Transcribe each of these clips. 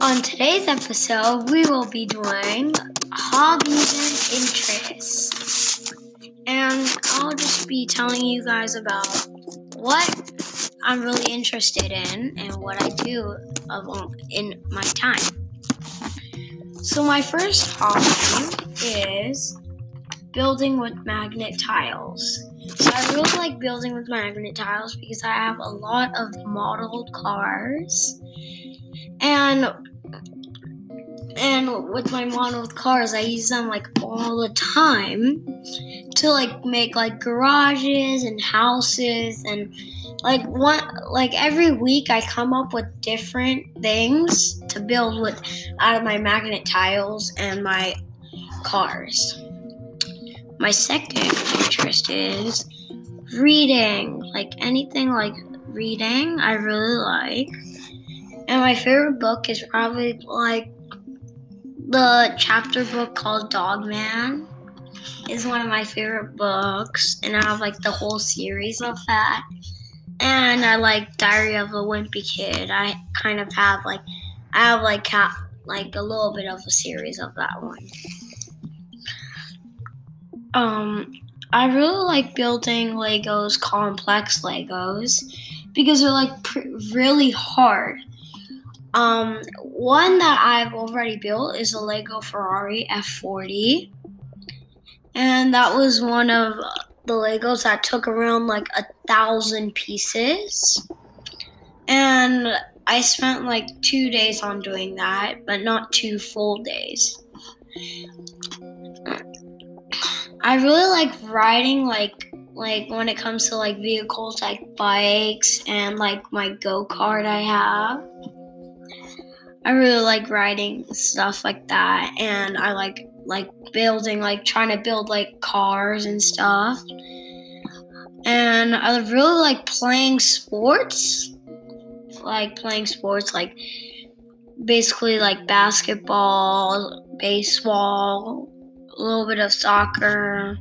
On today's episode, we will be doing hobbies and interests. And I'll just be telling you guys about what I'm really interested in and what I do in my time. So, my first hobby is building with magnet tiles. So, I really like building with magnet tiles because I have a lot of modeled cars. And and with my modeled cars, I use them like all the time to like make like garages and houses and like one like every week I come up with different things to build with out of my magnet tiles and my cars. My second interest is reading, like anything like reading, I really like. And my favorite book is probably like the chapter book called Dog Man is one of my favorite books, and I have like the whole series of that. And I like Diary of a Wimpy Kid. I kind of have like I have like cat like a little bit of a series of that one. Um, I really like building Legos, complex Legos, because they're like pr- really hard. Um, one that I've already built is a Lego Ferrari F40. And that was one of the Legos that took around like a thousand pieces. And I spent like two days on doing that, but not two full days. I really like riding like like when it comes to like vehicles like bikes and like my go-kart I have. I really like writing stuff like that, and I like like building, like trying to build like cars and stuff. And I really like playing sports, like playing sports, like basically like basketball, baseball, a little bit of soccer,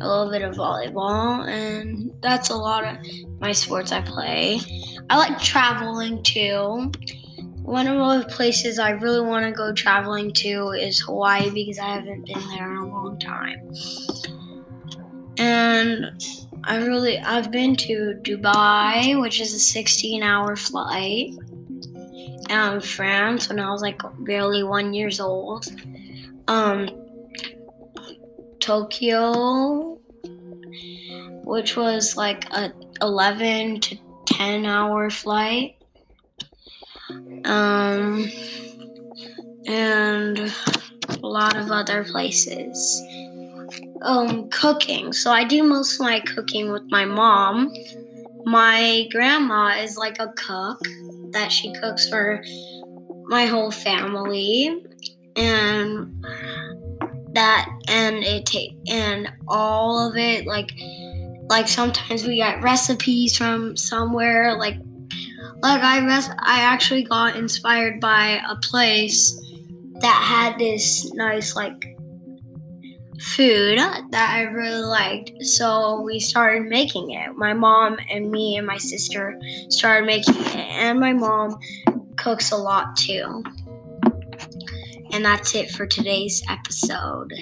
a little bit of volleyball, and that's a lot of my sports I play. I like traveling too one of the places I really want to go traveling to is Hawaii because I haven't been there in a long time. And I really I've been to Dubai, which is a 16-hour flight. Um, France when I was like barely one years old. Um, Tokyo, which was like a 11 to 10 hour flight um, and a lot of other places. Um, cooking. So I do most of my cooking with my mom. My grandma is like a cook that she cooks for my whole family, and that and it take and all of it like like sometimes we get recipes from somewhere like like I res- I actually got inspired by a place that had this nice like food that I really liked. So we started making it. My mom and me and my sister started making it, and my mom cooks a lot too. And that's it for today's episode.